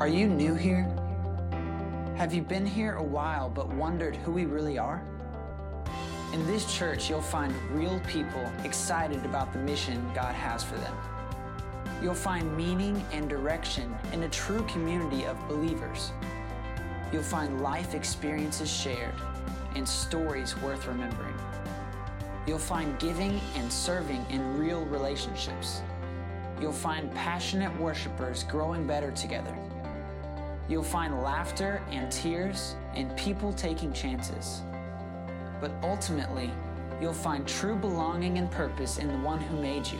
Are you new here? Have you been here a while but wondered who we really are? In this church, you'll find real people excited about the mission God has for them. You'll find meaning and direction in a true community of believers. You'll find life experiences shared and stories worth remembering. You'll find giving and serving in real relationships. You'll find passionate worshipers growing better together. You'll find laughter and tears and people taking chances. But ultimately, you'll find true belonging and purpose in the one who made you.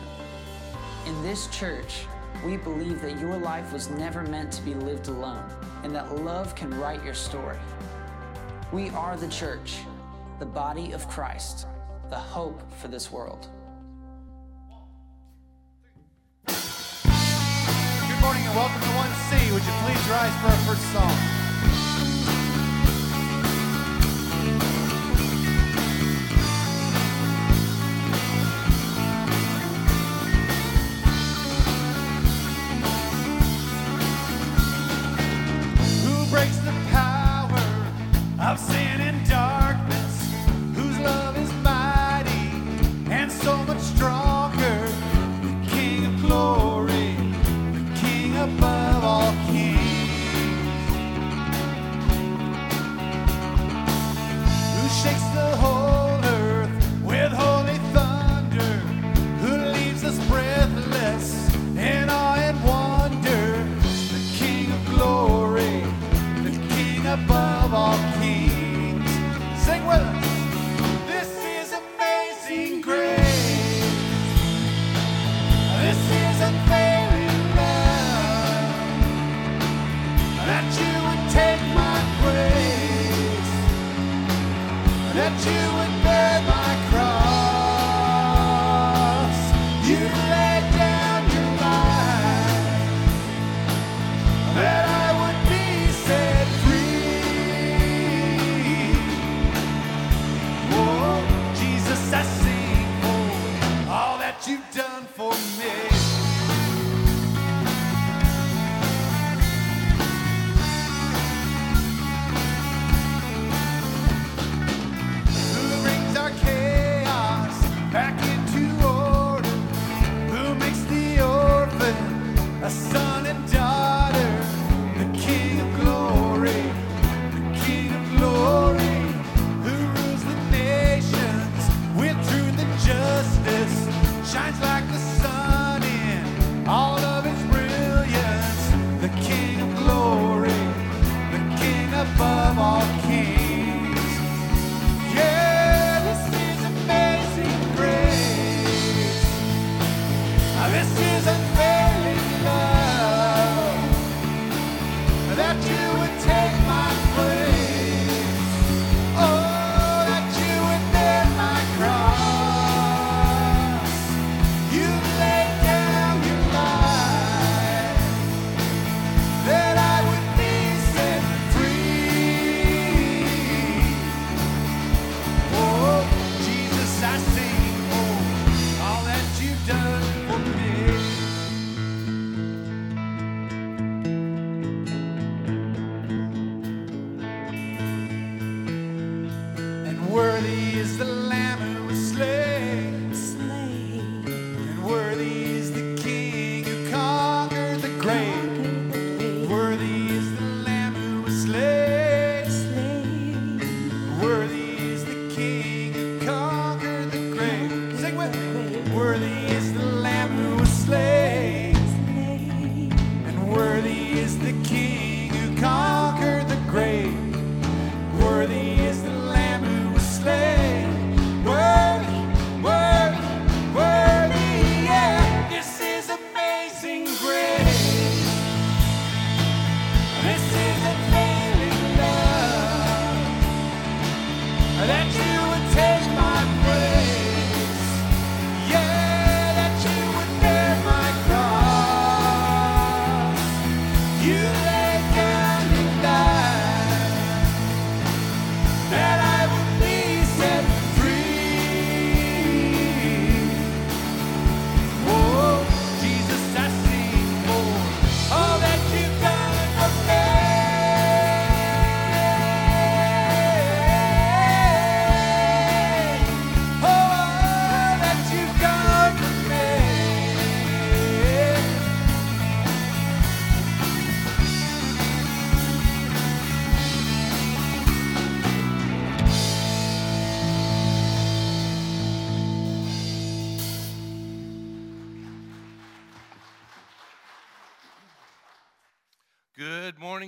In this church, we believe that your life was never meant to be lived alone and that love can write your story. We are the church, the body of Christ, the hope for this world. Good morning and welcome to 1C. Would you please rise for our first song?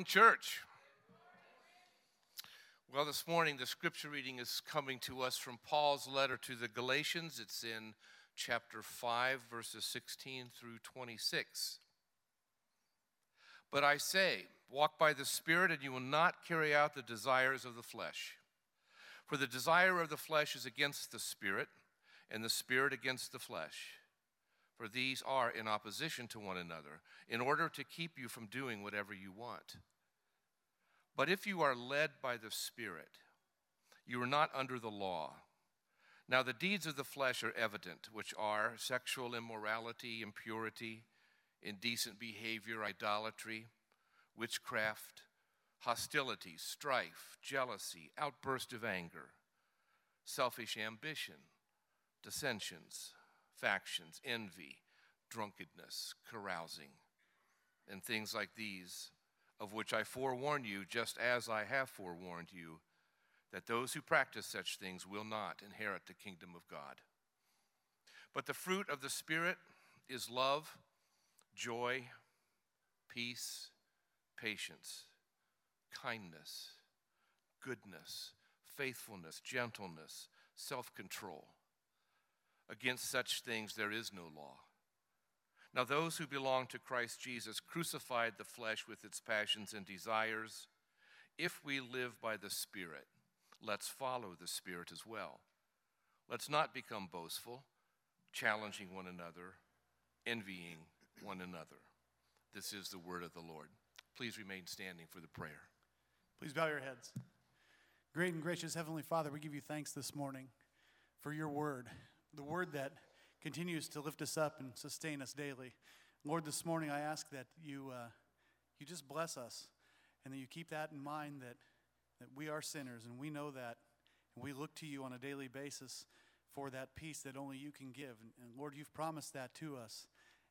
Morning, church. Well, this morning the scripture reading is coming to us from Paul's letter to the Galatians. It's in chapter 5, verses 16 through 26. But I say, walk by the Spirit, and you will not carry out the desires of the flesh. For the desire of the flesh is against the Spirit, and the Spirit against the flesh. For these are in opposition to one another, in order to keep you from doing whatever you want. But if you are led by the Spirit, you are not under the law. Now, the deeds of the flesh are evident, which are sexual immorality, impurity, indecent behavior, idolatry, witchcraft, hostility, strife, jealousy, outburst of anger, selfish ambition, dissensions, factions, envy, drunkenness, carousing, and things like these, of which I forewarn you, just as I have forewarned you, that those who practice such things will not inherit the kingdom of God. But the fruit of the Spirit is love, joy, peace, patience, kindness, goodness, faithfulness, gentleness, self control. Against such things there is no law. Now, those who belong to Christ Jesus crucified the flesh with its passions and desires. If we live by the Spirit, let's follow the Spirit as well. Let's not become boastful, challenging one another, envying one another. This is the word of the Lord. Please remain standing for the prayer. Please bow your heads. Great and gracious Heavenly Father, we give you thanks this morning for your word, the word that continues to lift us up and sustain us daily. Lord, this morning I ask that you, uh, you just bless us and that you keep that in mind that, that we are sinners and we know that. And we look to you on a daily basis for that peace that only you can give. And, and Lord, you've promised that to us.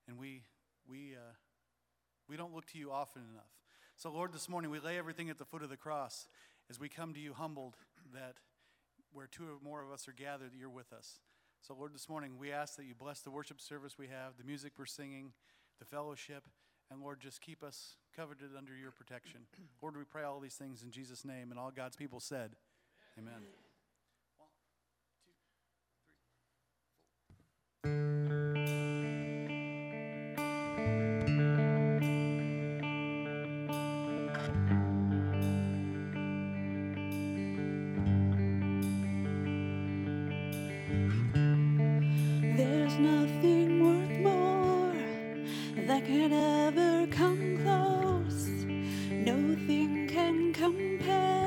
And we, we, uh, we don't look to you often enough. So, Lord, this morning we lay everything at the foot of the cross as we come to you humbled that where two or more of us are gathered, you're with us. So, Lord, this morning we ask that you bless the worship service we have, the music we're singing, the fellowship, and Lord, just keep us coveted under your protection. Lord, we pray all these things in Jesus' name, and all God's people said, Amen. Amen. Of can sweetest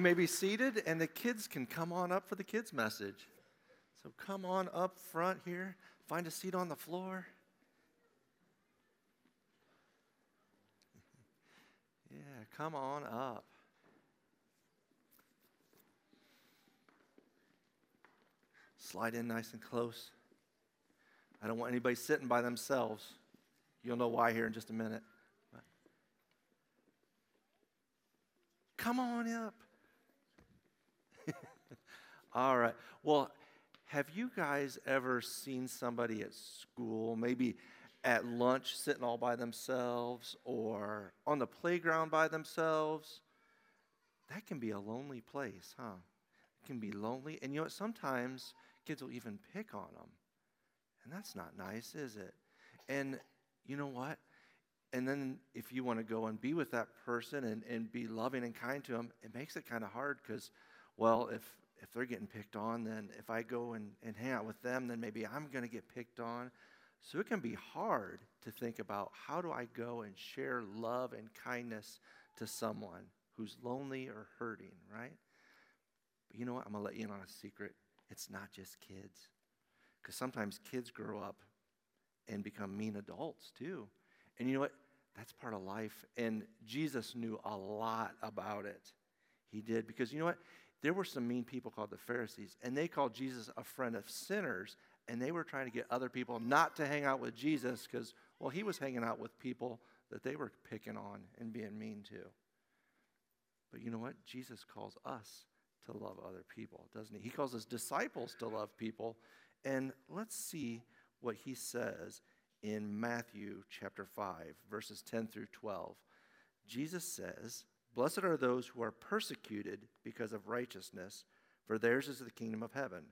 You may be seated, and the kids can come on up for the kids' message. So come on up front here, find a seat on the floor. Yeah, come on up. Slide in nice and close. I don't want anybody sitting by themselves. You'll know why here in just a minute. But come on up. All right. Well, have you guys ever seen somebody at school, maybe at lunch sitting all by themselves or on the playground by themselves? That can be a lonely place, huh? It can be lonely. And you know what? Sometimes kids will even pick on them. And that's not nice, is it? And you know what? And then if you want to go and be with that person and, and be loving and kind to them, it makes it kind of hard because, well, if, if they're getting picked on, then if I go and, and hang out with them, then maybe I'm going to get picked on. So it can be hard to think about how do I go and share love and kindness to someone who's lonely or hurting, right? But you know what? I'm going to let you in on a secret. It's not just kids. Because sometimes kids grow up and become mean adults too. And you know what? That's part of life. And Jesus knew a lot about it. He did. Because you know what? There were some mean people called the Pharisees, and they called Jesus a friend of sinners, and they were trying to get other people not to hang out with Jesus because, well, he was hanging out with people that they were picking on and being mean to. But you know what? Jesus calls us to love other people, doesn't he? He calls his disciples to love people. And let's see what he says in Matthew chapter 5, verses 10 through 12. Jesus says, Blessed are those who are persecuted because of righteousness, for theirs is the kingdom of heaven.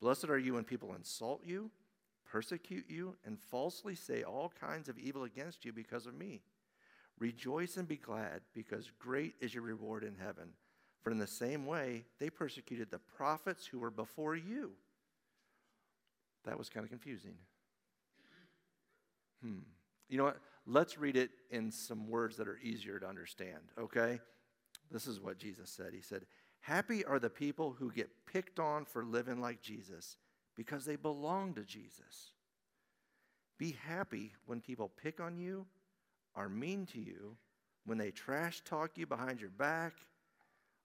Blessed are you when people insult you, persecute you, and falsely say all kinds of evil against you because of me. Rejoice and be glad, because great is your reward in heaven. For in the same way, they persecuted the prophets who were before you. That was kind of confusing. Hmm. You know what? Let's read it in some words that are easier to understand, okay? This is what Jesus said. He said, Happy are the people who get picked on for living like Jesus because they belong to Jesus. Be happy when people pick on you, are mean to you, when they trash talk you behind your back.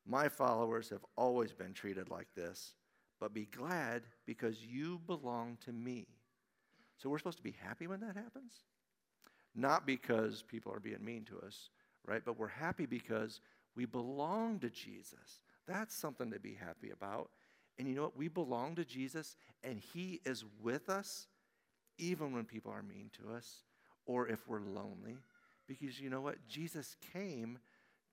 My followers have always been treated like this but be glad because you belong to me. So we're supposed to be happy when that happens? Not because people are being mean to us, right? But we're happy because we belong to Jesus. That's something to be happy about. And you know what? We belong to Jesus, and He is with us even when people are mean to us or if we're lonely. Because you know what? Jesus came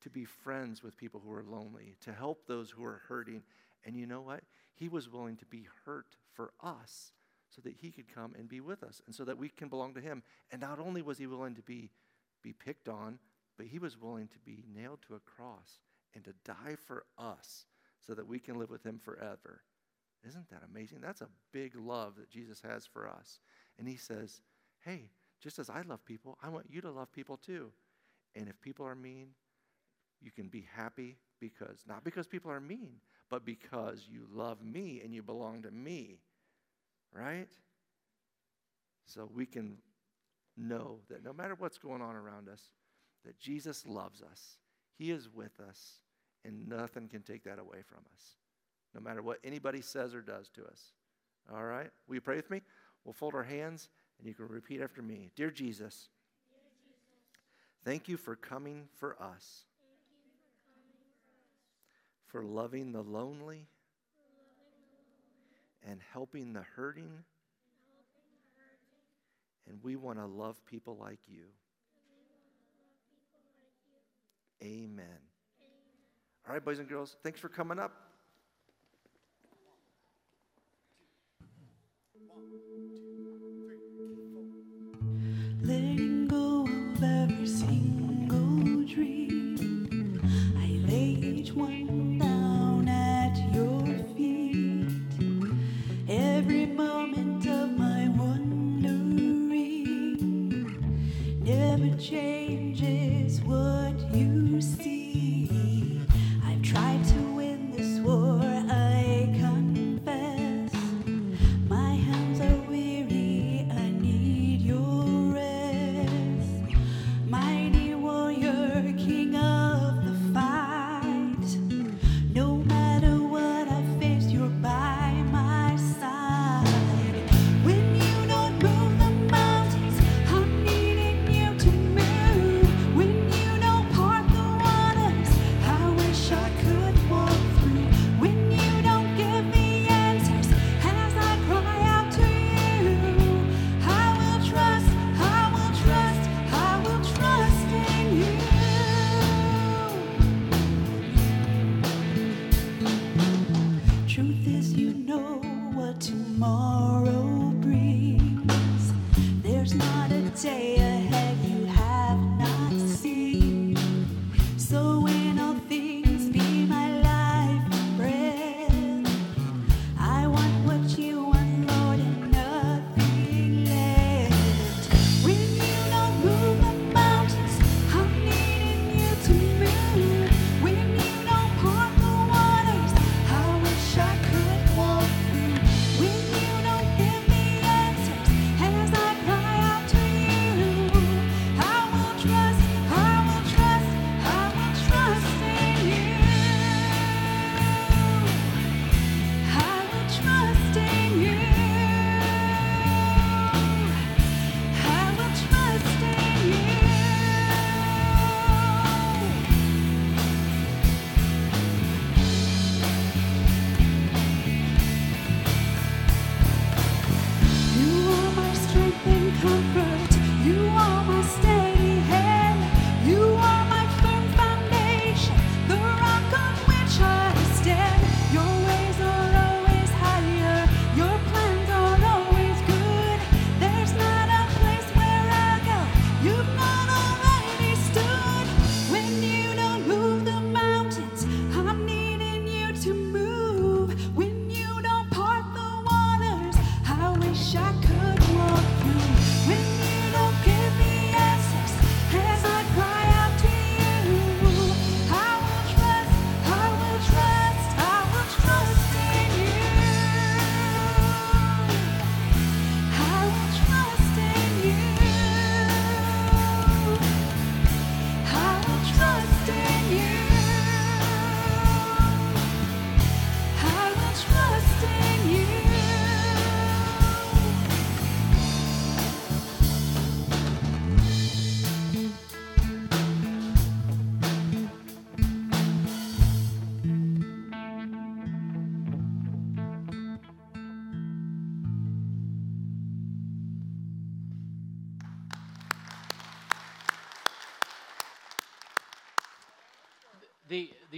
to be friends with people who are lonely, to help those who are hurting. And you know what? He was willing to be hurt for us so that he could come and be with us and so that we can belong to him. And not only was he willing to be, be picked on, but he was willing to be nailed to a cross and to die for us so that we can live with him forever. Isn't that amazing? That's a big love that Jesus has for us. And he says, Hey, just as I love people, I want you to love people too. And if people are mean, you can be happy because, not because people are mean, but because you love me and you belong to me. Right? So we can know that no matter what's going on around us, that Jesus loves us. He is with us, and nothing can take that away from us, no matter what anybody says or does to us. All right? Will you pray with me? We'll fold our hands, and you can repeat after me Dear Jesus, thank you for coming for us for loving the lonely and helping the hurting. And we want to love people like you. Amen. All right, boys and girls, thanks for coming up. Letting go of every single dream. I lay each one never changes what you see. I've tried to win this war.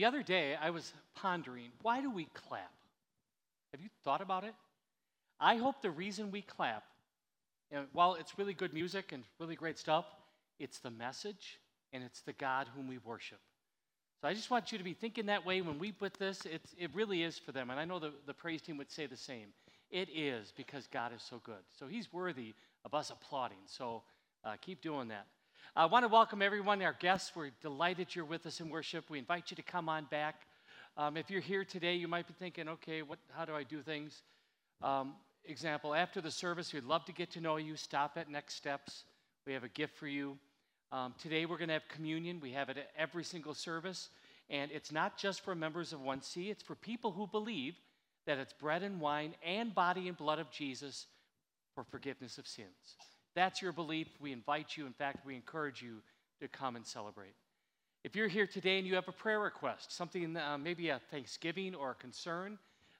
Other day, I was pondering why do we clap? Have you thought about it? I hope the reason we clap, while it's really good music and really great stuff, it's the message and it's the God whom we worship. So I just want you to be thinking that way when we put this. It's, it really is for them. And I know the, the praise team would say the same. It is because God is so good. So he's worthy of us applauding. So uh, keep doing that. I want to welcome everyone, our guests. We're delighted you're with us in worship. We invite you to come on back. Um, if you're here today, you might be thinking, okay, what, how do I do things? Um, example, after the service, we'd love to get to know you. Stop at Next Steps. We have a gift for you. Um, today, we're going to have communion. We have it at every single service. And it's not just for members of 1C, it's for people who believe that it's bread and wine and body and blood of Jesus for forgiveness of sins. That's your belief. We invite you. In fact, we encourage you to come and celebrate. If you're here today and you have a prayer request, something uh, maybe a Thanksgiving or a concern,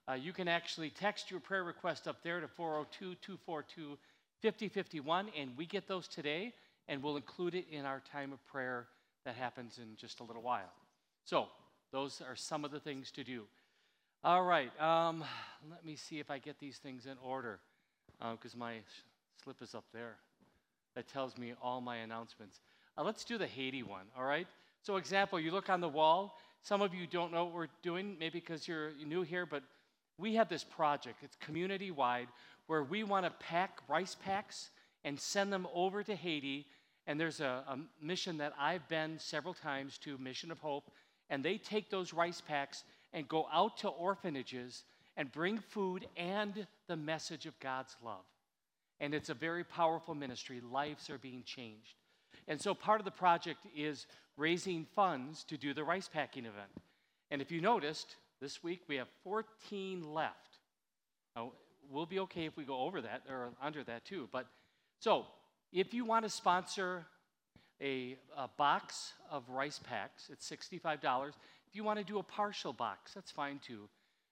uh, you can actually text your prayer request up there to 402 242 5051, and we get those today, and we'll include it in our time of prayer that happens in just a little while. So, those are some of the things to do. All right, um, let me see if I get these things in order, because my slip is up there. That tells me all my announcements. Uh, let's do the Haiti one, all right? So, example, you look on the wall. Some of you don't know what we're doing, maybe because you're new here, but we have this project. It's community wide where we want to pack rice packs and send them over to Haiti. And there's a, a mission that I've been several times to, Mission of Hope, and they take those rice packs and go out to orphanages and bring food and the message of God's love. And it's a very powerful ministry. Lives are being changed. And so part of the project is raising funds to do the rice packing event. And if you noticed, this week we have 14 left. Now, we'll be okay if we go over that or under that too. But so if you want to sponsor a, a box of rice packs, it's $65. If you want to do a partial box, that's fine too.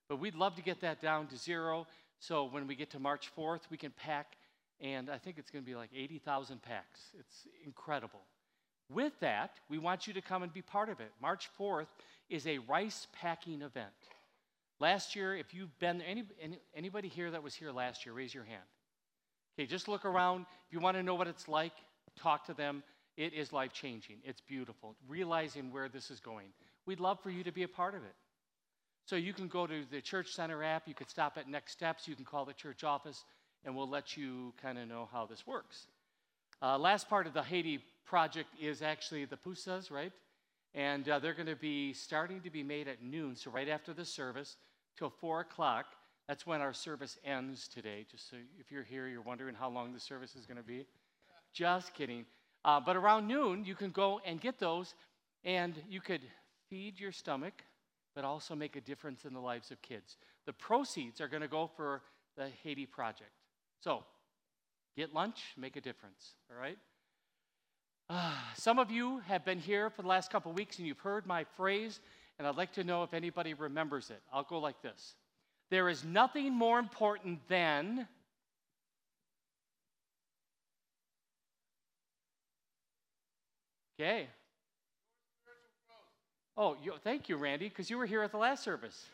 But we'd love to get that down to zero. So when we get to March 4th, we can pack, and I think it's going to be like 80,000 packs. It's incredible. With that, we want you to come and be part of it. March 4th is a rice packing event. Last year, if you've been there, any, any, anybody here that was here last year, raise your hand. Okay, just look around. If you want to know what it's like, talk to them. It is life changing. It's beautiful. Realizing where this is going. We'd love for you to be a part of it. So you can go to the Church Center app. You could stop at Next Steps. You can call the church office, and we'll let you kind of know how this works. Uh, last part of the Haiti project is actually the pusas, right? And uh, they're going to be starting to be made at noon, so right after the service till 4 o'clock. That's when our service ends today. Just so if you're here, you're wondering how long the service is going to be. Just kidding. Uh, but around noon, you can go and get those, and you could feed your stomach, but also make a difference in the lives of kids. The proceeds are going to go for the Haiti project. So, get lunch, make a difference, all right? Ah, some of you have been here for the last couple weeks and you've heard my phrase, and I'd like to know if anybody remembers it. I'll go like this There is nothing more important than. Okay. Oh, you, thank you, Randy, because you were here at the last service.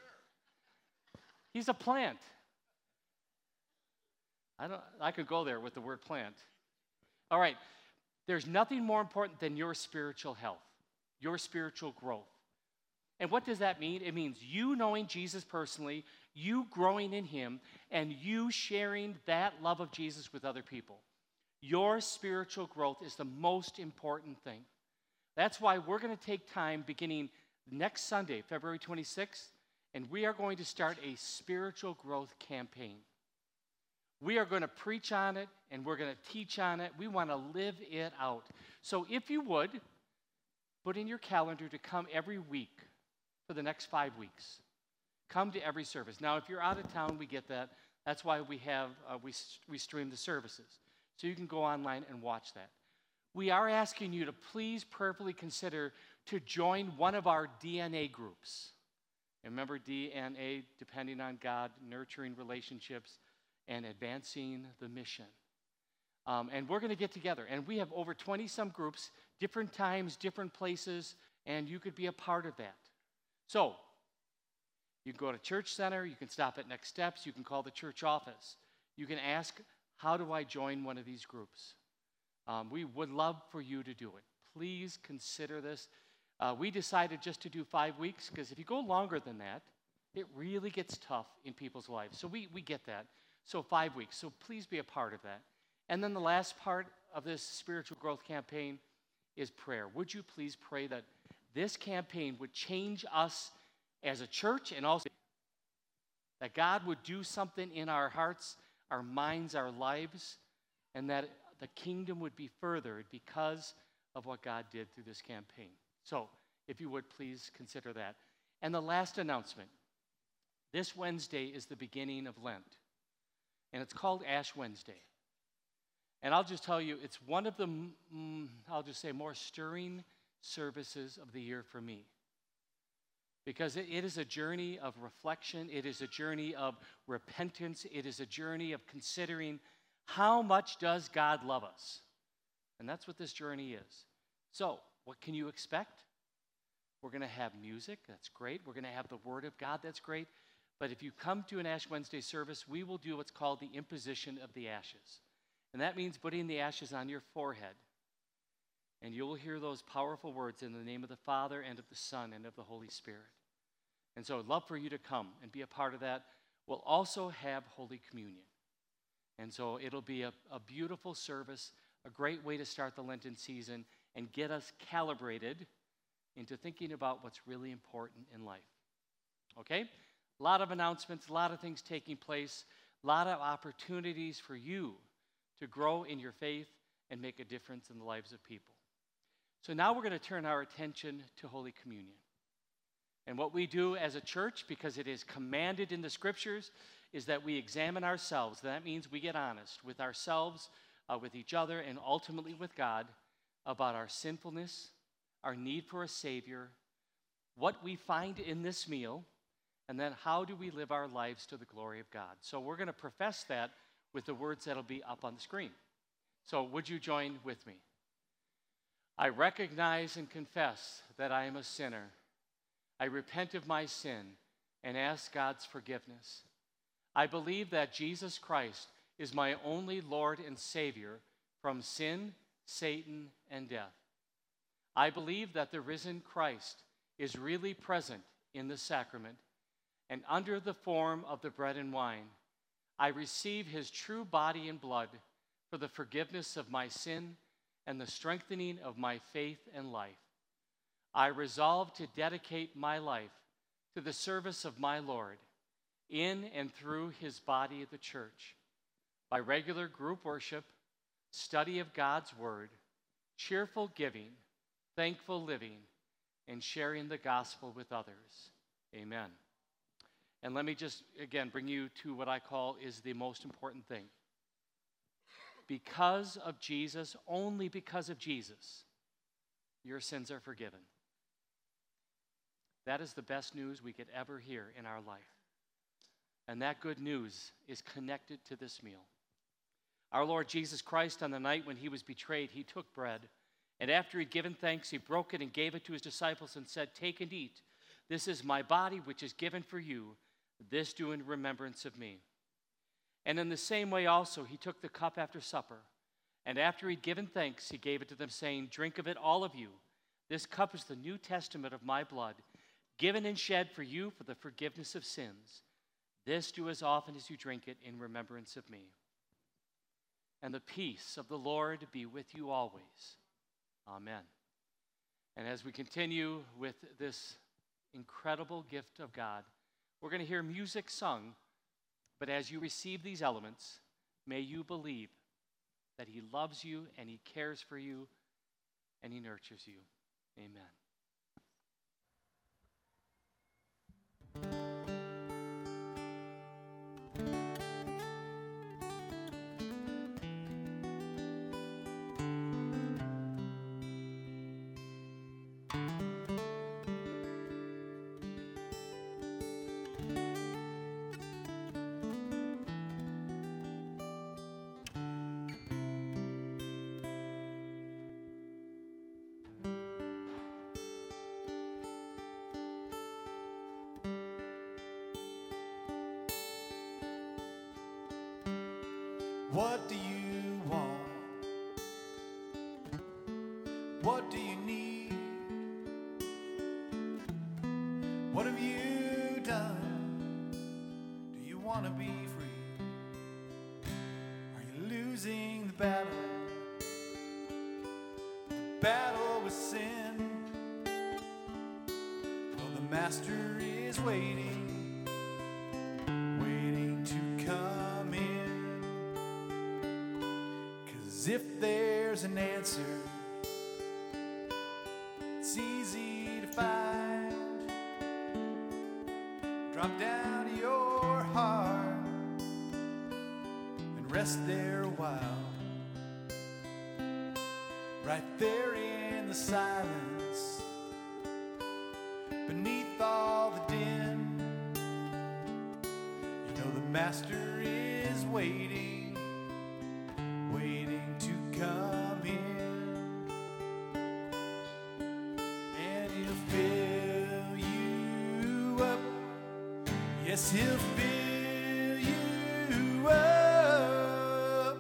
He's a plant. I don't. I could go there with the word plant. All right. There's nothing more important than your spiritual health, your spiritual growth. And what does that mean? It means you knowing Jesus personally, you growing in Him, and you sharing that love of Jesus with other people. Your spiritual growth is the most important thing. That's why we're going to take time beginning next Sunday, February 26th, and we are going to start a spiritual growth campaign. We are going to preach on it and we're going to teach on it. We want to live it out. So if you would, put in your calendar to come every week for the next five weeks. Come to every service. Now, if you're out of town, we get that. That's why we have uh, we, we stream the services. So you can go online and watch that. We are asking you to please prayerfully consider to join one of our DNA groups. And remember, DNA, depending on God, nurturing relationships, and advancing the mission. Um, and we're going to get together. And we have over 20 some groups, different times, different places, and you could be a part of that. So, you can go to Church Center, you can stop at Next Steps, you can call the church office. You can ask, How do I join one of these groups? Um, we would love for you to do it. Please consider this. Uh, we decided just to do five weeks because if you go longer than that, it really gets tough in people's lives. So we, we get that. So, five weeks. So, please be a part of that. And then the last part of this spiritual growth campaign is prayer. Would you please pray that this campaign would change us as a church and also that God would do something in our hearts, our minds, our lives, and that the kingdom would be furthered because of what God did through this campaign. So, if you would please consider that. And the last announcement this Wednesday is the beginning of Lent and it's called Ash Wednesday. And I'll just tell you, it's one of the, mm, I'll just say, more stirring services of the year for me. Because it, it is a journey of reflection, it is a journey of repentance, it is a journey of considering how much does God love us? And that's what this journey is. So, what can you expect? We're going to have music, that's great. We're going to have the Word of God, that's great. But if you come to an Ash Wednesday service, we will do what's called the imposition of the ashes. And that means putting the ashes on your forehead. And you'll hear those powerful words in the name of the Father and of the Son and of the Holy Spirit. And so I'd love for you to come and be a part of that. We'll also have Holy Communion. And so it'll be a, a beautiful service, a great way to start the Lenten season and get us calibrated into thinking about what's really important in life. Okay? A lot of announcements, a lot of things taking place, a lot of opportunities for you to grow in your faith and make a difference in the lives of people. So now we're going to turn our attention to Holy Communion. And what we do as a church, because it is commanded in the scriptures, is that we examine ourselves. That means we get honest with ourselves, uh, with each other, and ultimately with God about our sinfulness, our need for a Savior, what we find in this meal, and then how do we live our lives to the glory of God? So we're going to profess that with the words that'll be up on the screen. So would you join with me? I recognize and confess that I am a sinner. I repent of my sin and ask God's forgiveness. I believe that Jesus Christ is my only Lord and Savior from sin, Satan, and death. I believe that the risen Christ is really present in the sacrament, and under the form of the bread and wine, I receive his true body and blood for the forgiveness of my sin and the strengthening of my faith and life. I resolve to dedicate my life to the service of my Lord in and through his body, the church, by regular group worship, study of God's word, cheerful giving, thankful living, and sharing the gospel with others. Amen. And let me just again bring you to what I call is the most important thing. Because of Jesus, only because of Jesus, your sins are forgiven. That is the best news we could ever hear in our life. And that good news is connected to this meal. Our Lord Jesus Christ, on the night when he was betrayed, he took bread, and after he'd given thanks, he broke it and gave it to his disciples and said, Take and eat. This is my body, which is given for you. This do in remembrance of me. And in the same way, also, he took the cup after supper. And after he'd given thanks, he gave it to them, saying, Drink of it, all of you. This cup is the New Testament of my blood, given and shed for you for the forgiveness of sins. This do as often as you drink it in remembrance of me. And the peace of the Lord be with you always. Amen. And as we continue with this incredible gift of God, we're going to hear music sung. But as you receive these elements, may you believe that He loves you and He cares for you and He nurtures you. Amen. What do you want? What do you need? What have you done? Do you want to be free? Are you losing the battle? The battle with sin? Well, the master is waiting, waiting Cause if there's an answer, it's easy to find. Drop down to your heart and rest there a while. Right there in the silence, beneath all the din, you know the master is waiting Yes, he'll fill you up.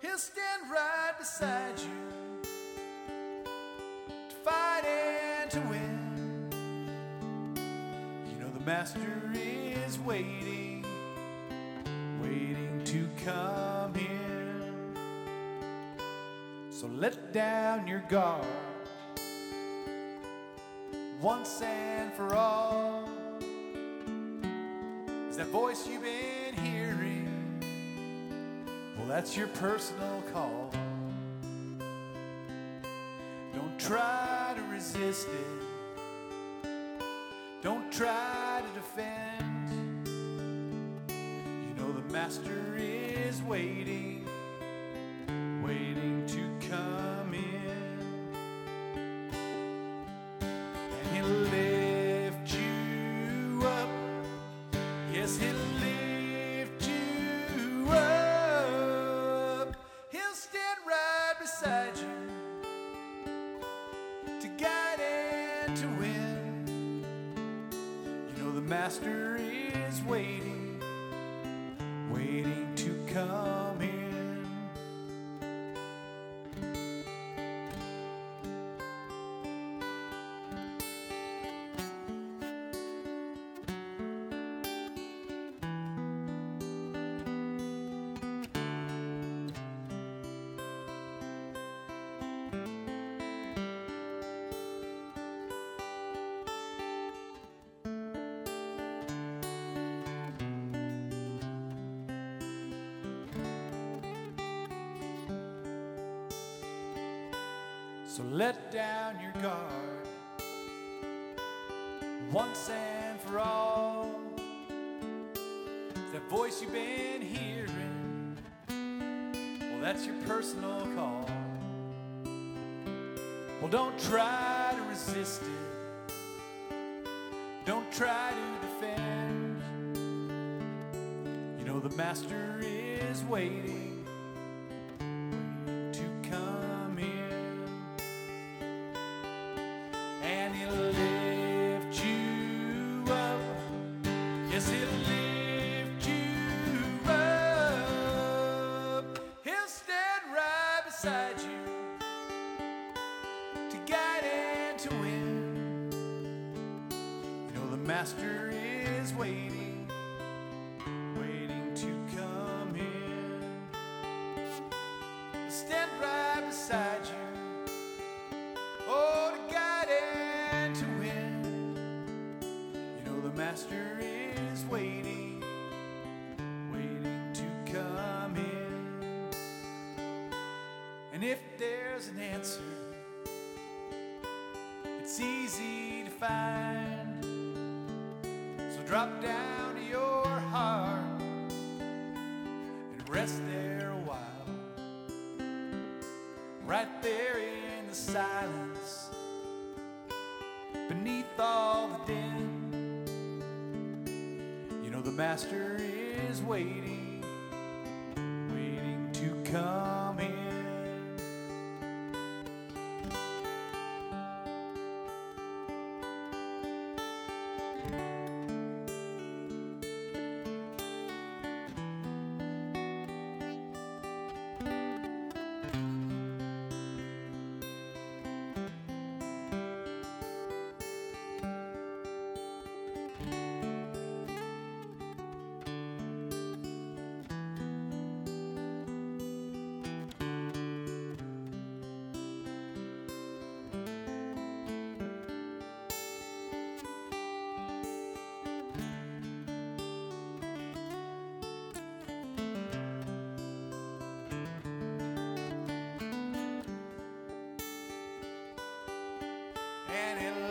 He'll stand right beside you to fight and to win. You know the master is waiting waiting to come in. So let down your guard once and for all. That voice you've been hearing? Well, that's your personal call. Don't try to resist it. Don't try to defend. You know the master is waiting to win. You know the master is waiting So let down your guard once and for all. That voice you've been hearing, well, that's your personal call. Well, don't try to resist it, don't try to defend. You know, the Master is waiting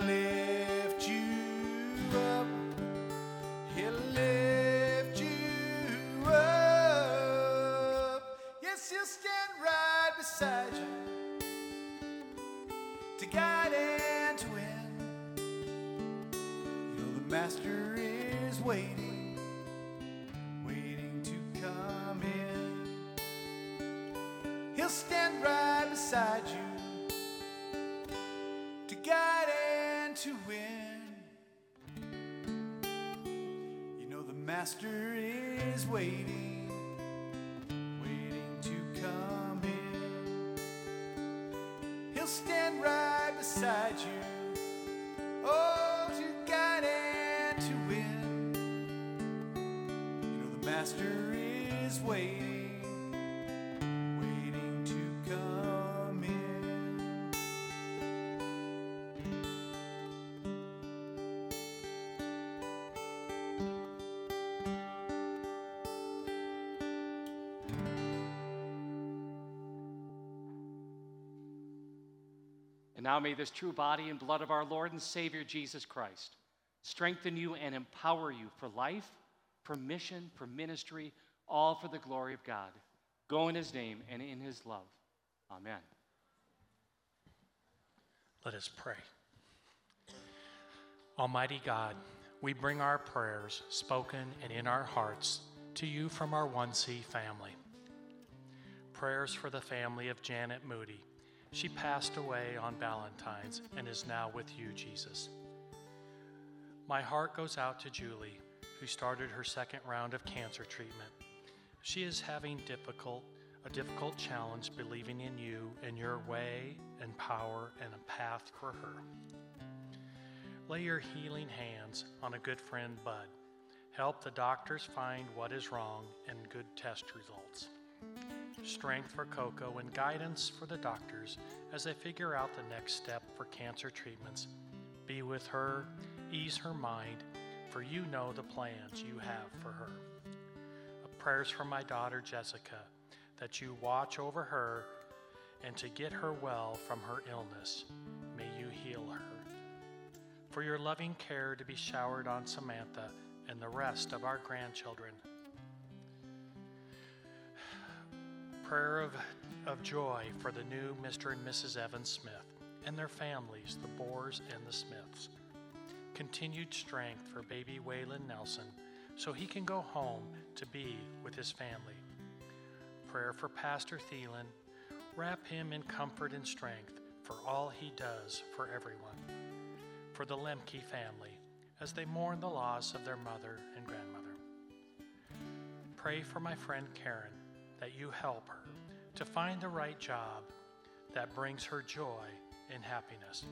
lift you up. He'll lift you up. Yes, he'll stand right beside you to guide and to win. You know the master is waiting, waiting to come in. He'll stand right beside you master is waiting, waiting to come in. He'll stand right beside you, oh, to guide and to win. You know the master is waiting, And now may this true body and blood of our Lord and Savior Jesus Christ strengthen you and empower you for life, for mission, for ministry, all for the glory of God. Go in his name and in his love. Amen. Let us pray. Almighty God, we bring our prayers, spoken and in our hearts, to you from our 1C family. Prayers for the family of Janet Moody. She passed away on Valentine's and is now with you, Jesus. My heart goes out to Julie, who started her second round of cancer treatment. She is having difficult a difficult challenge believing in you and your way and power and a path for her. Lay your healing hands on a good friend, Bud. Help the doctors find what is wrong and good test results. Strength for Coco and guidance for the doctors as they figure out the next step for cancer treatments. Be with her, ease her mind, for you know the plans you have for her. Prayers for my daughter Jessica, that you watch over her and to get her well from her illness. May you heal her. For your loving care to be showered on Samantha and the rest of our grandchildren. Prayer of, of joy for the new Mr. and Mrs. Evans Smith and their families, the Boers and the Smiths. Continued strength for baby Waylon Nelson so he can go home to be with his family. Prayer for Pastor Thielen. Wrap him in comfort and strength for all he does for everyone. For the Lemke family as they mourn the loss of their mother and grandmother. Pray for my friend Karen that you help her to find the right job that brings her joy and happiness.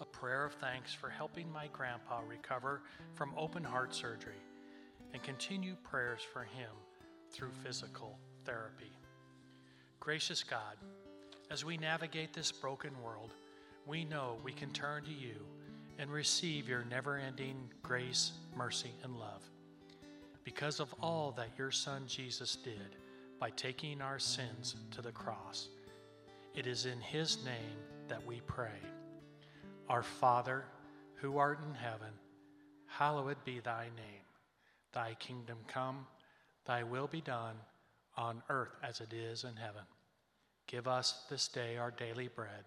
A prayer of thanks for helping my grandpa recover from open heart surgery and continue prayers for him through physical therapy. Gracious God, as we navigate this broken world, we know we can turn to you and receive your never ending grace, mercy, and love. Because of all that your Son Jesus did by taking our sins to the cross, it is in his name that we pray. Our Father, who art in heaven, hallowed be thy name. Thy kingdom come, thy will be done, on earth as it is in heaven. Give us this day our daily bread,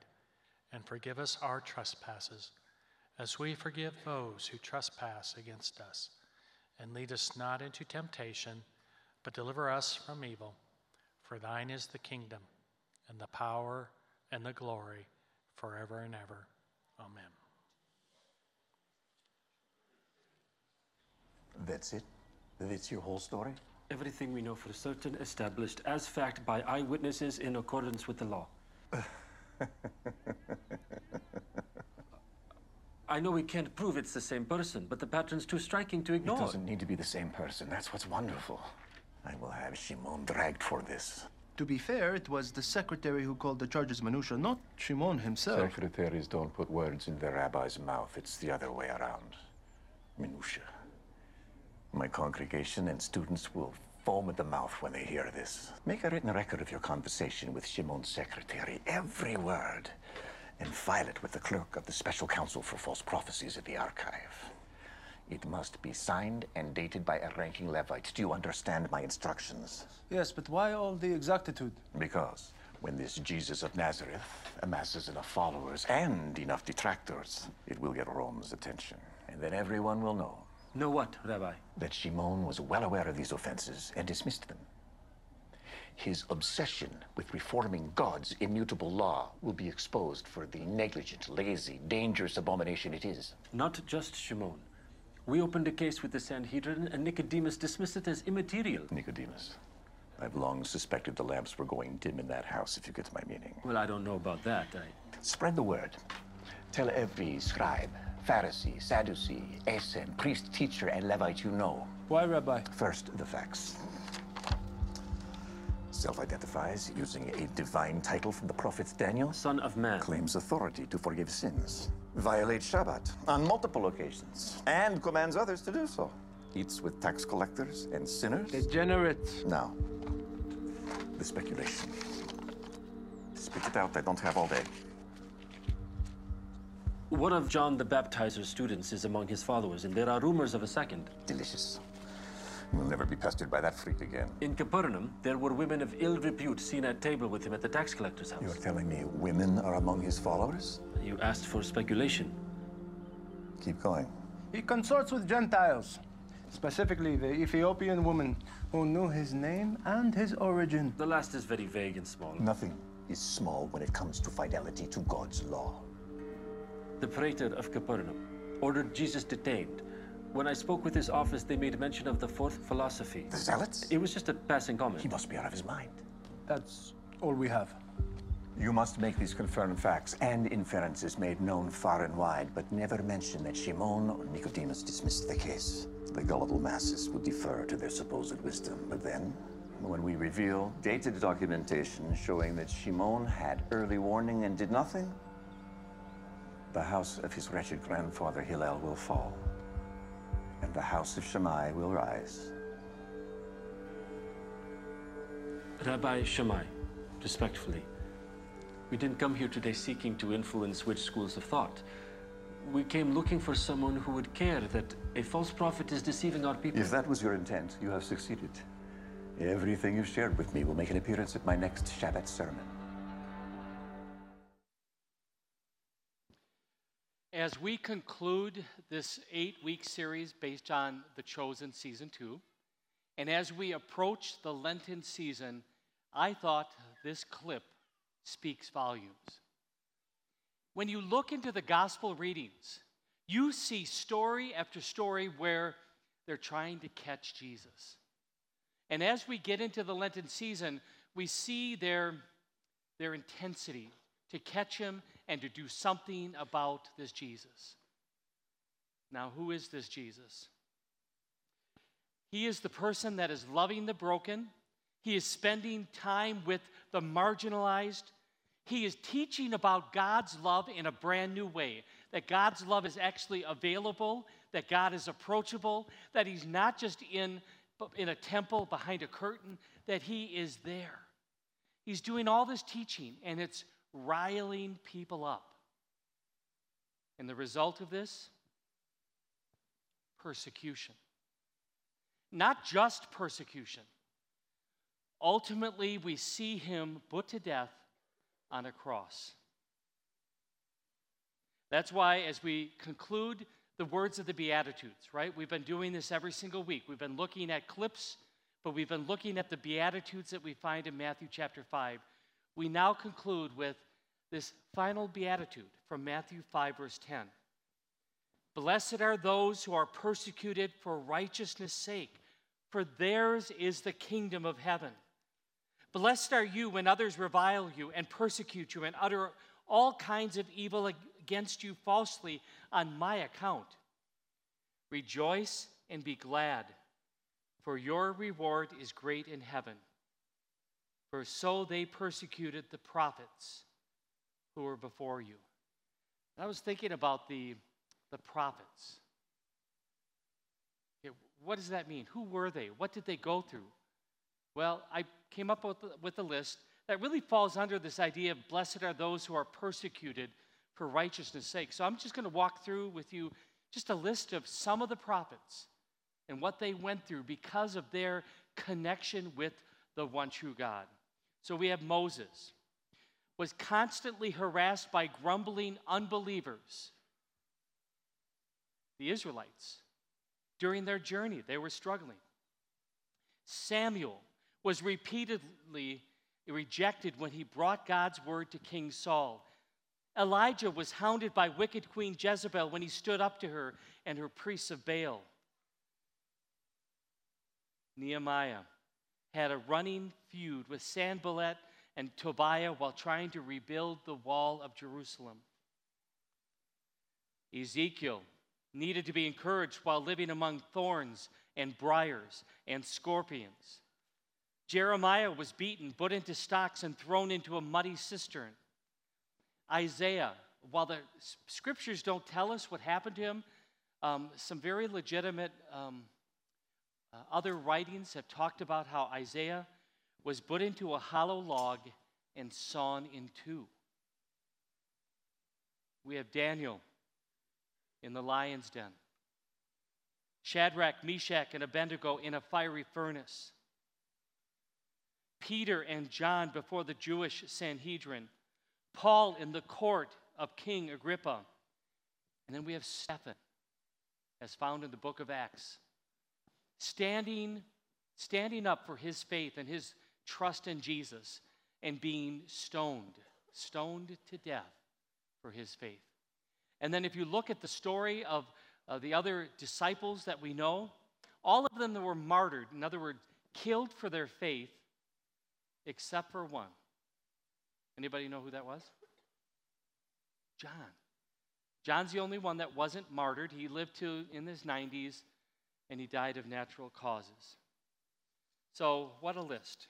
and forgive us our trespasses, as we forgive those who trespass against us. And lead us not into temptation, but deliver us from evil. For thine is the kingdom, and the power, and the glory, forever and ever. Amen. That's it? That's your whole story? Everything we know for certain established as fact by eyewitnesses in accordance with the law. I know we can't prove it's the same person, but the pattern's too striking to ignore. It doesn't need to be the same person. That's what's wonderful. I will have Shimon dragged for this. To be fair, it was the secretary who called the charges minutia, not Shimon himself. Secretaries don't put words in the rabbi's mouth. It's the other way around. Minutia. My congregation and students will foam at the mouth when they hear this. Make a written record of your conversation with Shimon's secretary, every word, and file it with the clerk of the Special Counsel for False Prophecies at the archive. It must be signed and dated by a ranking Levite. Do you understand my instructions? Yes, but why all the exactitude? Because when this Jesus of Nazareth amasses enough followers and enough detractors, it will get Rome's attention. And then everyone will know Know what, Rabbi? that Shimon was well aware of these offenses and dismissed them. His obsession with reforming God's immutable law will be exposed for the negligent, lazy, dangerous abomination it is. Not just Shimon. We opened a case with the Sanhedrin, and Nicodemus dismissed it as immaterial. Nicodemus, I've long suspected the lamps were going dim in that house, if you get my meaning. Well, I don't know about that. I... Spread the word. Tell every scribe, Pharisee, Sadducee, Essene, priest, teacher, and Levite you know. Why, Rabbi? First, the facts. Self identifies using a divine title from the prophet Daniel. Son of Man. Claims authority to forgive sins. Violates Shabbat on multiple occasions. And commands others to do so. Eats with tax collectors and sinners. Degenerate. Now, the speculation. Spit it out, I don't have all day. One of John the Baptizer's students is among his followers, and there are rumors of a second. Delicious. We'll never be pestered by that freak again. In Capernaum, there were women of ill repute seen at table with him at the tax collector's house. You're telling me women are among his followers? You asked for speculation. Keep going. He consorts with Gentiles, specifically the Ethiopian woman who knew his name and his origin. The last is very vague and small. Nothing is small when it comes to fidelity to God's law. The praetor of Capernaum, ordered Jesus detained. When I spoke with his office, they made mention of the fourth philosophy. The zealots? It was just a passing comment. He must be out of his mind. That's all we have. You must make these confirmed facts and inferences made known far and wide, but never mention that Shimon or Nicodemus dismissed the case. The gullible masses would defer to their supposed wisdom, but then, when we reveal dated documentation showing that Shimon had early warning and did nothing, the house of his wretched grandfather Hillel will fall, and the house of Shammai will rise. Rabbi Shammai, respectfully, we didn't come here today seeking to influence which schools of thought. We came looking for someone who would care that a false prophet is deceiving our people. If that was your intent, you have succeeded. Everything you've shared with me will make an appearance at my next Shabbat sermon. As we conclude this eight week series based on The Chosen Season 2, and as we approach the Lenten season, I thought this clip speaks volumes. When you look into the gospel readings, you see story after story where they're trying to catch Jesus. And as we get into the Lenten season, we see their, their intensity to catch him and to do something about this Jesus. Now, who is this Jesus? He is the person that is loving the broken. He is spending time with the marginalized. He is teaching about God's love in a brand new way. That God's love is actually available, that God is approachable, that He's not just in, in a temple behind a curtain, that He is there. He's doing all this teaching, and it's riling people up. And the result of this? Persecution. Not just persecution. Ultimately, we see him put to death on a cross. That's why, as we conclude the words of the Beatitudes, right? We've been doing this every single week. We've been looking at clips, but we've been looking at the Beatitudes that we find in Matthew chapter 5. We now conclude with this final Beatitude from Matthew 5, verse 10. Blessed are those who are persecuted for righteousness' sake, for theirs is the kingdom of heaven. Blessed are you when others revile you and persecute you and utter all kinds of evil against you falsely on my account. Rejoice and be glad, for your reward is great in heaven. For so they persecuted the prophets who were before you. And I was thinking about the, the prophets. Okay, what does that mean? Who were they? What did they go through? Well, I came up with, with a list that really falls under this idea of blessed are those who are persecuted for righteousness' sake. So I'm just going to walk through with you just a list of some of the prophets and what they went through because of their connection with the one true God. So we have Moses was constantly harassed by grumbling unbelievers. The Israelites during their journey, they were struggling. Samuel was repeatedly rejected when he brought God's word to King Saul. Elijah was hounded by wicked Queen Jezebel when he stood up to her and her priests of Baal. Nehemiah had a running feud with Sanballat and Tobiah while trying to rebuild the wall of Jerusalem. Ezekiel needed to be encouraged while living among thorns and briars and scorpions. Jeremiah was beaten, put into stocks, and thrown into a muddy cistern. Isaiah, while the scriptures don't tell us what happened to him, um, some very legitimate um, uh, other writings have talked about how Isaiah was put into a hollow log and sawn in two. We have Daniel in the lion's den, Shadrach, Meshach, and Abednego in a fiery furnace, Peter and John before the Jewish Sanhedrin, Paul in the court of King Agrippa, and then we have Stephen, as found in the book of Acts, standing, standing up for his faith and his trust in Jesus and being stoned, stoned to death for his faith. And then if you look at the story of uh, the other disciples that we know, all of them that were martyred, in other words, killed for their faith, except for one. Anybody know who that was? John. John's the only one that wasn't martyred. He lived to in his 90s and he died of natural causes. So, what a list.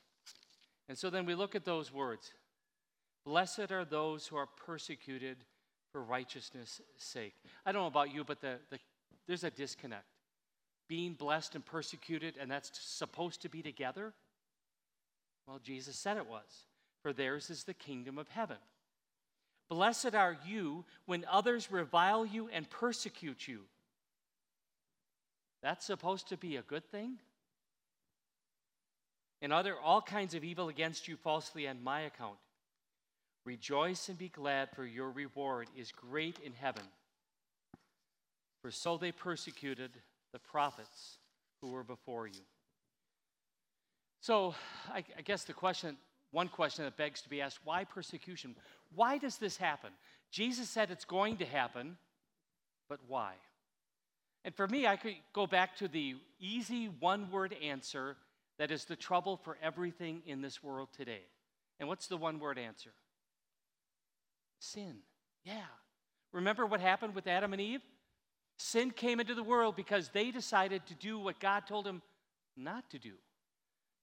And so then we look at those words Blessed are those who are persecuted for righteousness' sake. I don't know about you, but the, the, there's a disconnect. Being blessed and persecuted, and that's supposed to be together? Well, Jesus said it was. For theirs is the kingdom of heaven. Blessed are you when others revile you and persecute you. That's supposed to be a good thing? And utter all kinds of evil against you falsely on my account. Rejoice and be glad, for your reward is great in heaven. For so they persecuted the prophets who were before you. So, I, I guess the question, one question that begs to be asked why persecution? Why does this happen? Jesus said it's going to happen, but why? And for me, I could go back to the easy one word answer that is the trouble for everything in this world today. And what's the one word answer? Sin. Yeah. Remember what happened with Adam and Eve? Sin came into the world because they decided to do what God told them not to do.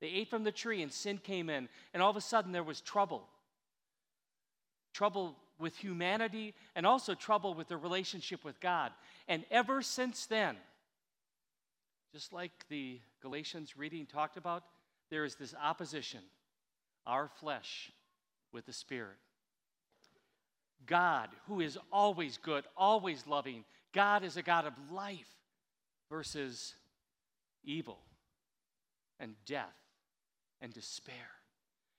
They ate from the tree and sin came in, and all of a sudden there was trouble. Trouble with humanity and also trouble with their relationship with God. And ever since then, just like the Galatians reading talked about, there is this opposition our flesh with the Spirit. God, who is always good, always loving, God is a God of life versus evil and death and despair.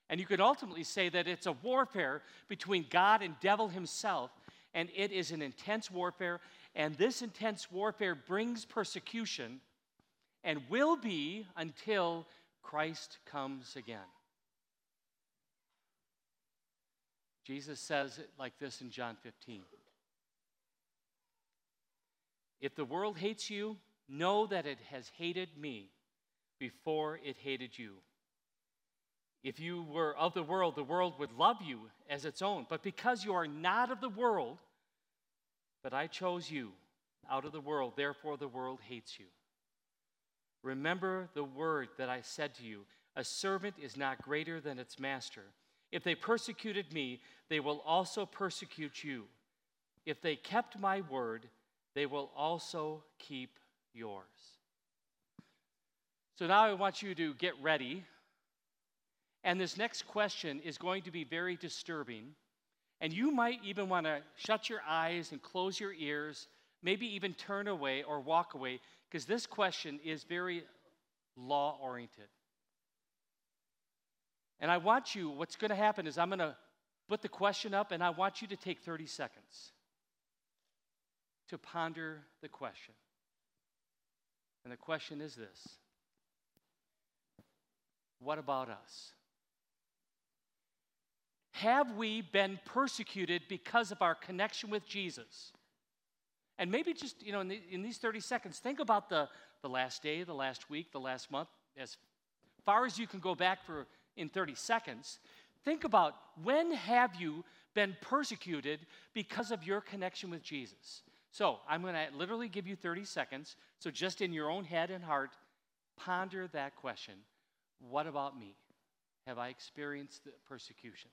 And you could ultimately say that it's a warfare between God and devil himself, and it is an intense warfare, and this intense warfare brings persecution and will be until Christ comes again. Jesus says it like this in John 15 If the world hates you, know that it has hated me before it hated you. If you were of the world, the world would love you as its own. But because you are not of the world, but I chose you out of the world, therefore the world hates you. Remember the word that I said to you a servant is not greater than its master. If they persecuted me, they will also persecute you. If they kept my word, they will also keep yours. So now I want you to get ready. And this next question is going to be very disturbing. And you might even want to shut your eyes and close your ears, maybe even turn away or walk away, because this question is very law oriented. And I want you, what's going to happen is I'm going to put the question up, and I want you to take 30 seconds to ponder the question. And the question is this What about us? Have we been persecuted because of our connection with Jesus? And maybe just, you know, in, the, in, these 30 seconds, think about the, the last day, the last week, the last month, as far as you can go back for in 30 seconds. Think about when have you been persecuted because of your connection with Jesus? So I'm going to literally give you 30 seconds. So just in your own head and heart, ponder that question. What about me? Have I experienced the persecution?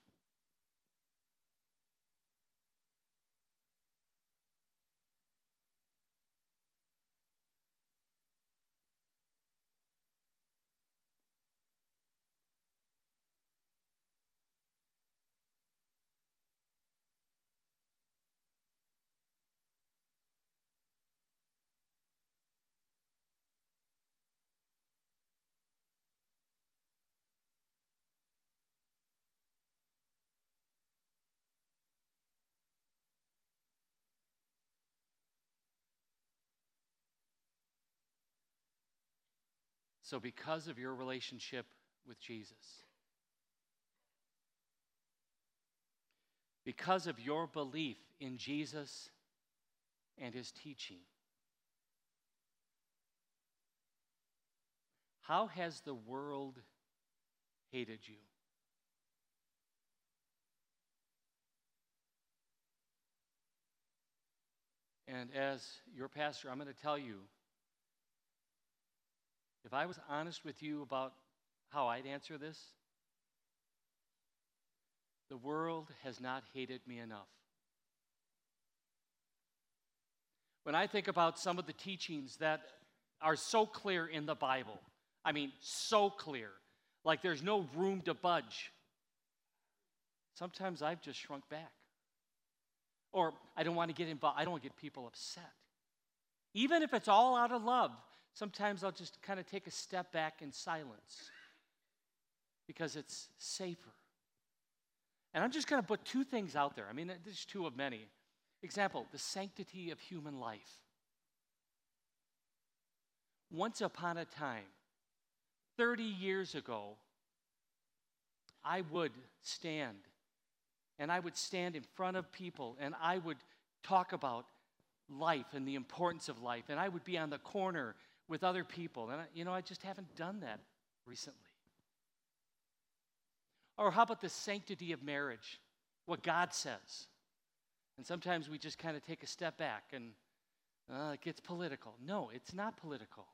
So, because of your relationship with Jesus, because of your belief in Jesus and his teaching. How has the world hated you? And as your pastor, I'm going to tell you if I was honest with you about how I'd answer this, the world has not hated me enough. When I think about some of the teachings that are so clear in the Bible, I mean, so clear, like there's no room to budge, sometimes I've just shrunk back. Or I don't want to get involved, I don't want to get people upset. Even if it's all out of love, sometimes I'll just kind of take a step back in silence because it's safer. And I'm just going to put two things out there. I mean, there's two of many. Example, the sanctity of human life. Once upon a time, 30 years ago, I would stand and I would stand in front of people and I would talk about life and the importance of life. And I would be on the corner with other people. And, I, you know, I just haven't done that recently. Or how about the sanctity of marriage? What God says. And sometimes we just kind of take a step back and uh, it gets political. No, it's not political.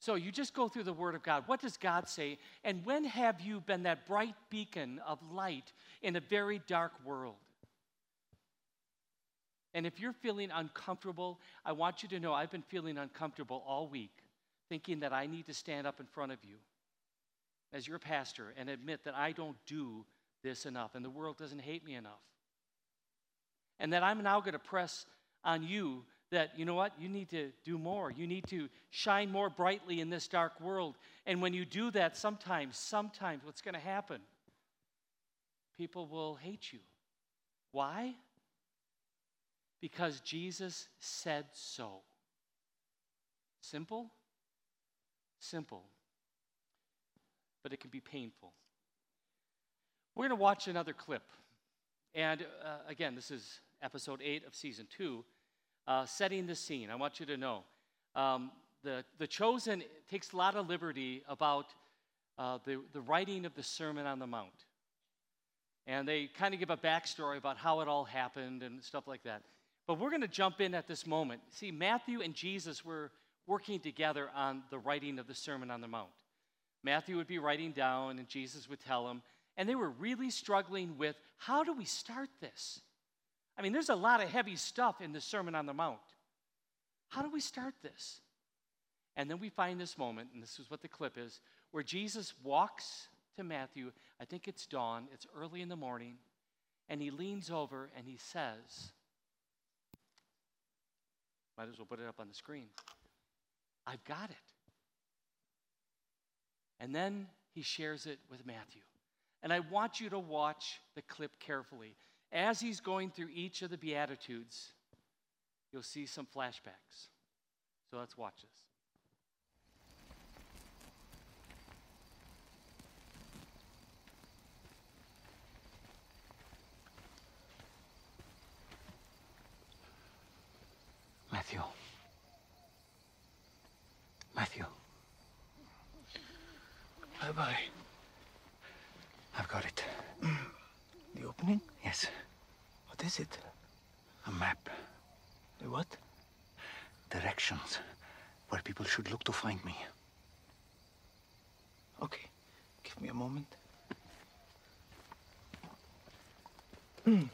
So you just go through the Word of God. What does God say? And when have you been that bright beacon of light in a very dark world? And if you're feeling uncomfortable, I want you to know I've been feeling uncomfortable all week, thinking that I need to stand up in front of you as your pastor and admit that I don't do this enough and the world doesn't hate me enough. And that I'm now going to press on you that, you know what, you need to do more. You need to shine more brightly in this dark world. And when you do that, sometimes, sometimes what's going to happen? People will hate you. Why? Because Jesus said so. Simple? Simple. But it can be painful. We're going to watch another clip. And uh, again, this is episode 8 of season 2 uh, setting the scene. I want you to know um, the, the Chosen takes a lot of liberty about uh, the, the writing of the Sermon on the Mount. And they kind of give a backstory about how it all happened and stuff like that. But we're going to jump in at this moment. See, Matthew and Jesus were working together on the writing of the Sermon on the Mount. Matthew would be writing down, and Jesus would tell him. And they were really struggling with how do we start this? I mean, there's a lot of heavy stuff in the Sermon on the Mount. How do we start this? And then we find this moment, and this is what the clip is, where Jesus walks to Matthew. I think it's dawn, it's early in the morning, and he leans over and he says, Might as well put it up on the screen. I've got it. And then he shares it with Matthew. And I want you to watch the clip carefully as he's going through each of the Beatitudes, you'll see some flashbacks. So let's watch this. Matthew. Matthew. Bye bye. I've got it. Mm. The opening? Yes. What is it? A map. The what? Directions. Where people should look to find me. Okay. Give me a moment. Mm.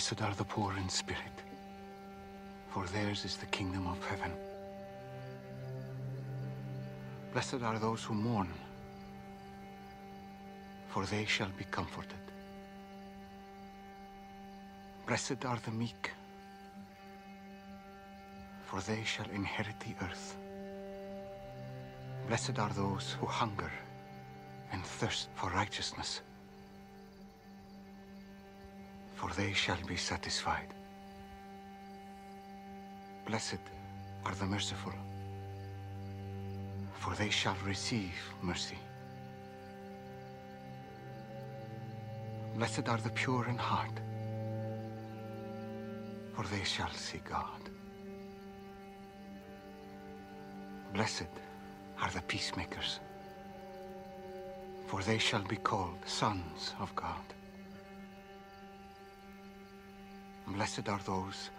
Blessed are the poor in spirit, for theirs is the kingdom of heaven. Blessed are those who mourn, for they shall be comforted. Blessed are the meek, for they shall inherit the earth. Blessed are those who hunger and thirst for righteousness, for they shall be satisfied. Blessed are the merciful, for they shall receive mercy. Blessed are the pure in heart, for they shall see God. Blessed are the peacemakers, for they shall be called sons of God. Blessed are those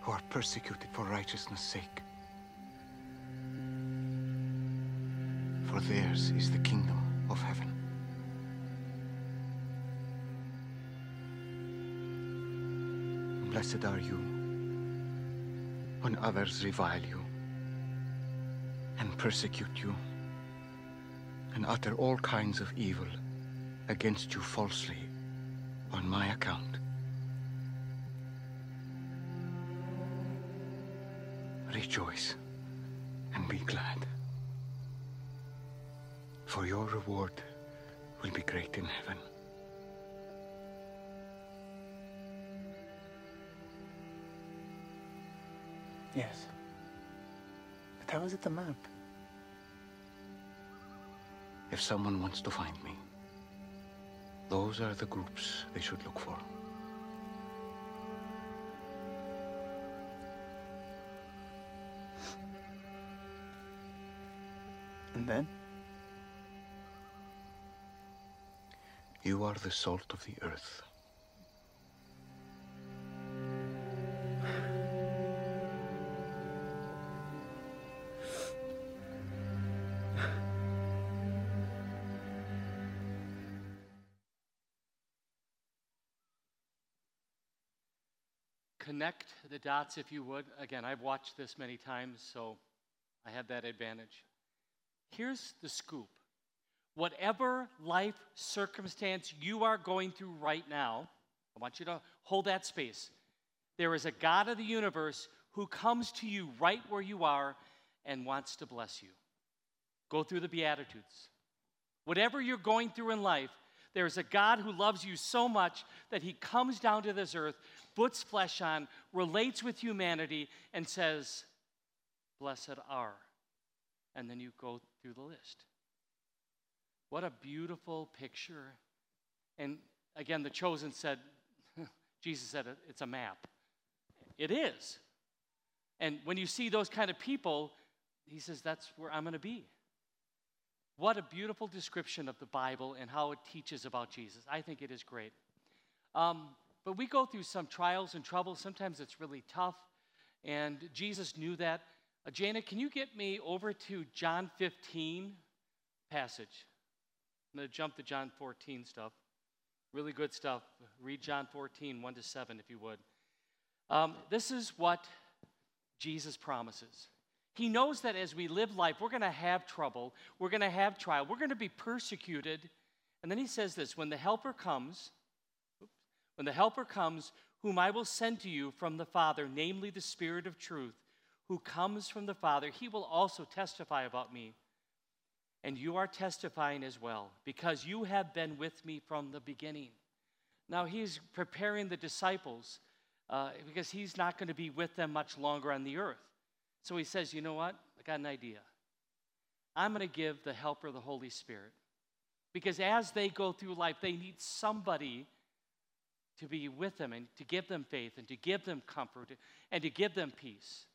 who are persecuted for righteousness' sake, for theirs is the kingdom of heaven. Blessed are you when others revile you and persecute you and utter all kinds of evil against you falsely on my account. Rejoice and be glad, for your reward will be great in heaven. Yes. But how is it the map? If someone wants to find me, those are the groups they should look for. And then? You are the salt of the earth. Connect the dots if you would. Again, I've watched this many times, so I have that advantage. Here's the scoop whatever life circumstance you are going through right now, I want you to hold that space. There is a God of the universe who comes to you right where you are and wants to bless you. Go through the Beatitudes. Whatever you're going through in life, there is a God who loves you so much that he comes down to this earth, puts flesh on, relates with humanity, and says, Blessed are. And then you go through the list. What a beautiful picture. And again, the chosen said, Jesus said, it's a map. It is. And when you see those kind of people, he says, that's where I'm going to be. What a beautiful description of the Bible and how it teaches about Jesus. I think it is great. Um, but we go through some trials and troubles. Sometimes it's really tough. And Jesus knew that. Uh, Jana, can you get me over to John 15 passage? I'm going to jump to John 14 stuff. Really good stuff. Read John 14, 1 to 7, if you would. Um, this is what Jesus promises. He knows that as we live life, we're going to have trouble, we're going to have trial, we're going to be persecuted. And then he says this when the Helper comes, when the Helper comes, whom I will send to you from the Father, namely the Spirit of truth, who comes from the Father, he will also testify about me. And you are testifying as well, because you have been with me from the beginning. Now he's preparing the disciples uh, because he's not going to be with them much longer on the earth. So he says, You know what? I got an idea. I'm going to give the helper the Holy Spirit. Because as they go through life, they need somebody to be with them and to give them faith and to give them comfort and to give them peace.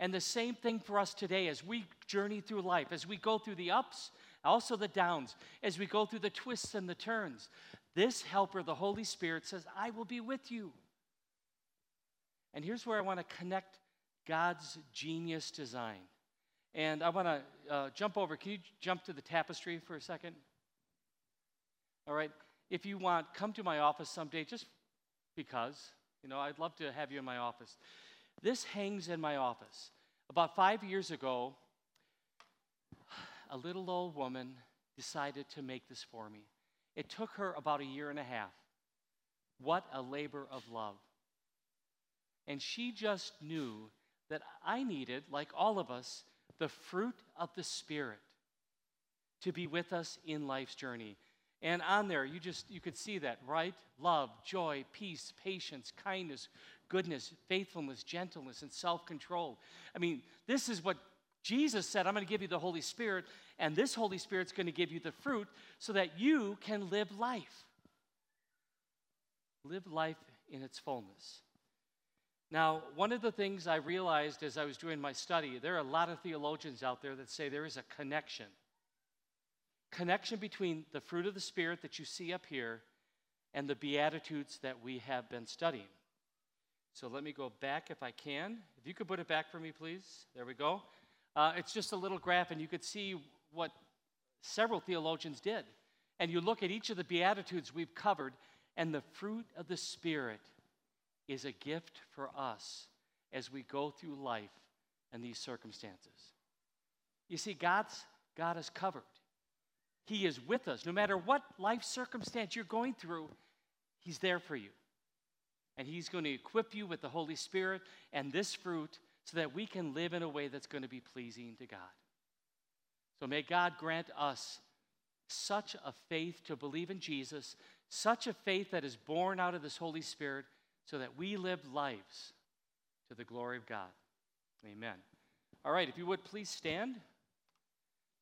And the same thing for us today as we journey through life, as we go through the ups, also the downs, as we go through the twists and the turns. This helper, the Holy Spirit, says, I will be with you. And here's where I want to connect God's genius design. And I want to uh, jump over. Can you jump to the tapestry for a second? All right. If you want, come to my office someday just because. You know, I'd love to have you in my office. This hangs in my office. About five years ago, a little old woman decided to make this for me. It took her about a year and a half. What a labor of love. And she just knew that I needed, like all of us, the fruit of the Spirit to be with us in life's journey. And on there, you just you could see that, right? Love, joy, peace, patience, kindness, goodness, faithfulness, gentleness, and self-control. I mean, this is what Jesus said, I'm going to give you the Holy Spirit, and this Holy Spirit's going to give you the fruit so that you can live life. Live life in its fullness. Now, one of the things I realized as I was doing my study, there are a lot of theologians out there that say there is a connection. Connection between the fruit of the Spirit that you see up here and the Beatitudes that we have been studying. So let me go back if I can. If you could put it back for me, please. There we go. Uh, it's just a little graph, and you could see what several theologians did. And you look at each of the Beatitudes we've covered, and the fruit of the Spirit is a gift for us as we go through life and these circumstances. You see, God's God is covered. He is with us. No matter what life circumstance you're going through, He's there for you. And He's going to equip you with the Holy Spirit and this fruit so that we can live in a way that's going to be pleasing to God. So may God grant us such a faith to believe in Jesus, such a faith that is born out of this Holy Spirit, so that we live lives to the glory of God. Amen. All right, if you would please stand,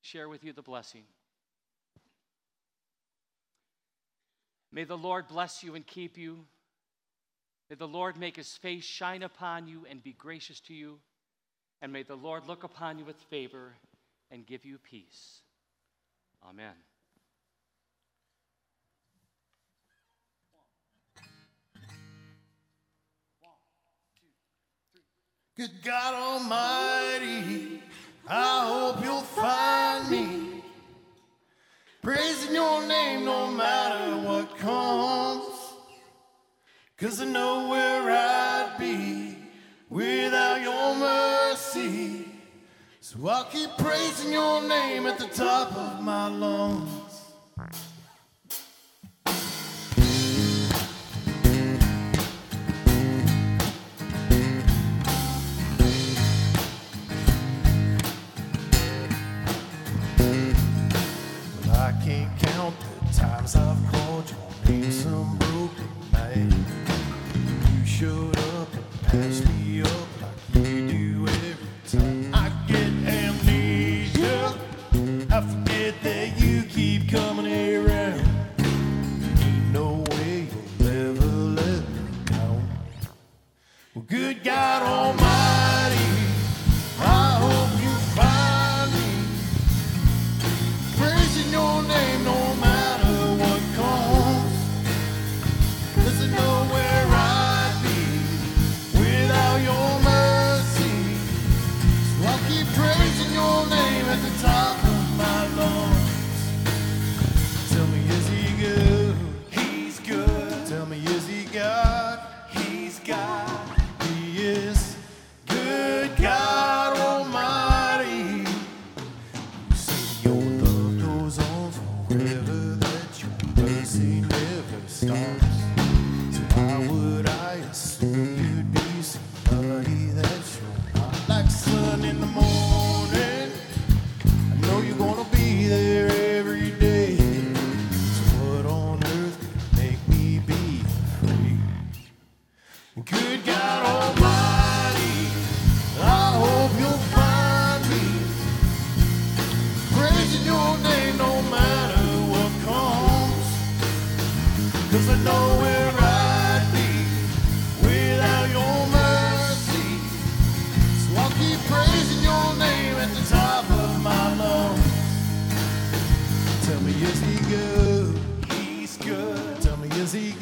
share with you the blessing. May the Lord bless you and keep you. May the Lord make his face shine upon you and be gracious to you. And may the Lord look upon you with favor and give you peace. Amen. Good God Almighty, I hope you'll find me praising your name no matter what comes. Cause I know where I'd be without your mercy. So I'll keep praising your name at the top of my lungs.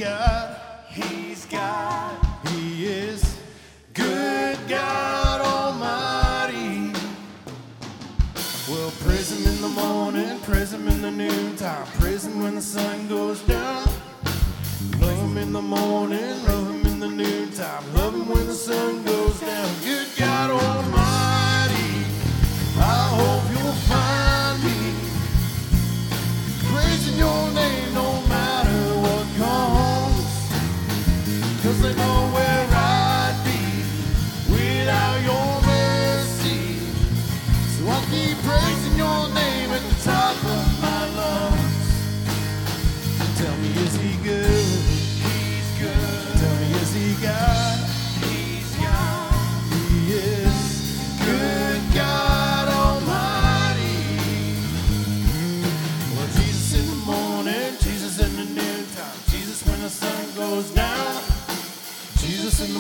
God? He's God. He is good God Almighty. Well, praise him in the morning, praise him in the noontime, praise him when the sun goes down. Love him in the morning, love him in the noontime, love him when the sun goes down. Good God Almighty, I hope you'll find me praising your name no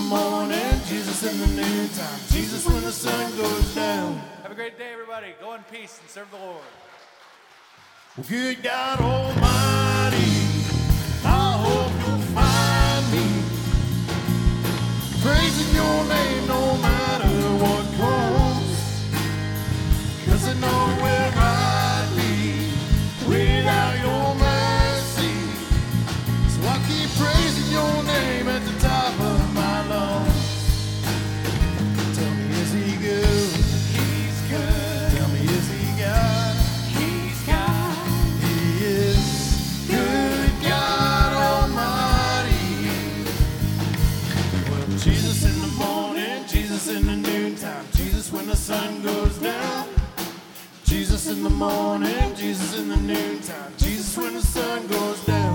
morning, Jesus in the noontime, Jesus when the sun goes down. Have a great day, everybody. Go in peace and serve the Lord. Well, good God Almighty, I hope you'll find me praising your name no sun goes down. Jesus in the morning, Jesus in the noontime, Jesus when the sun goes down.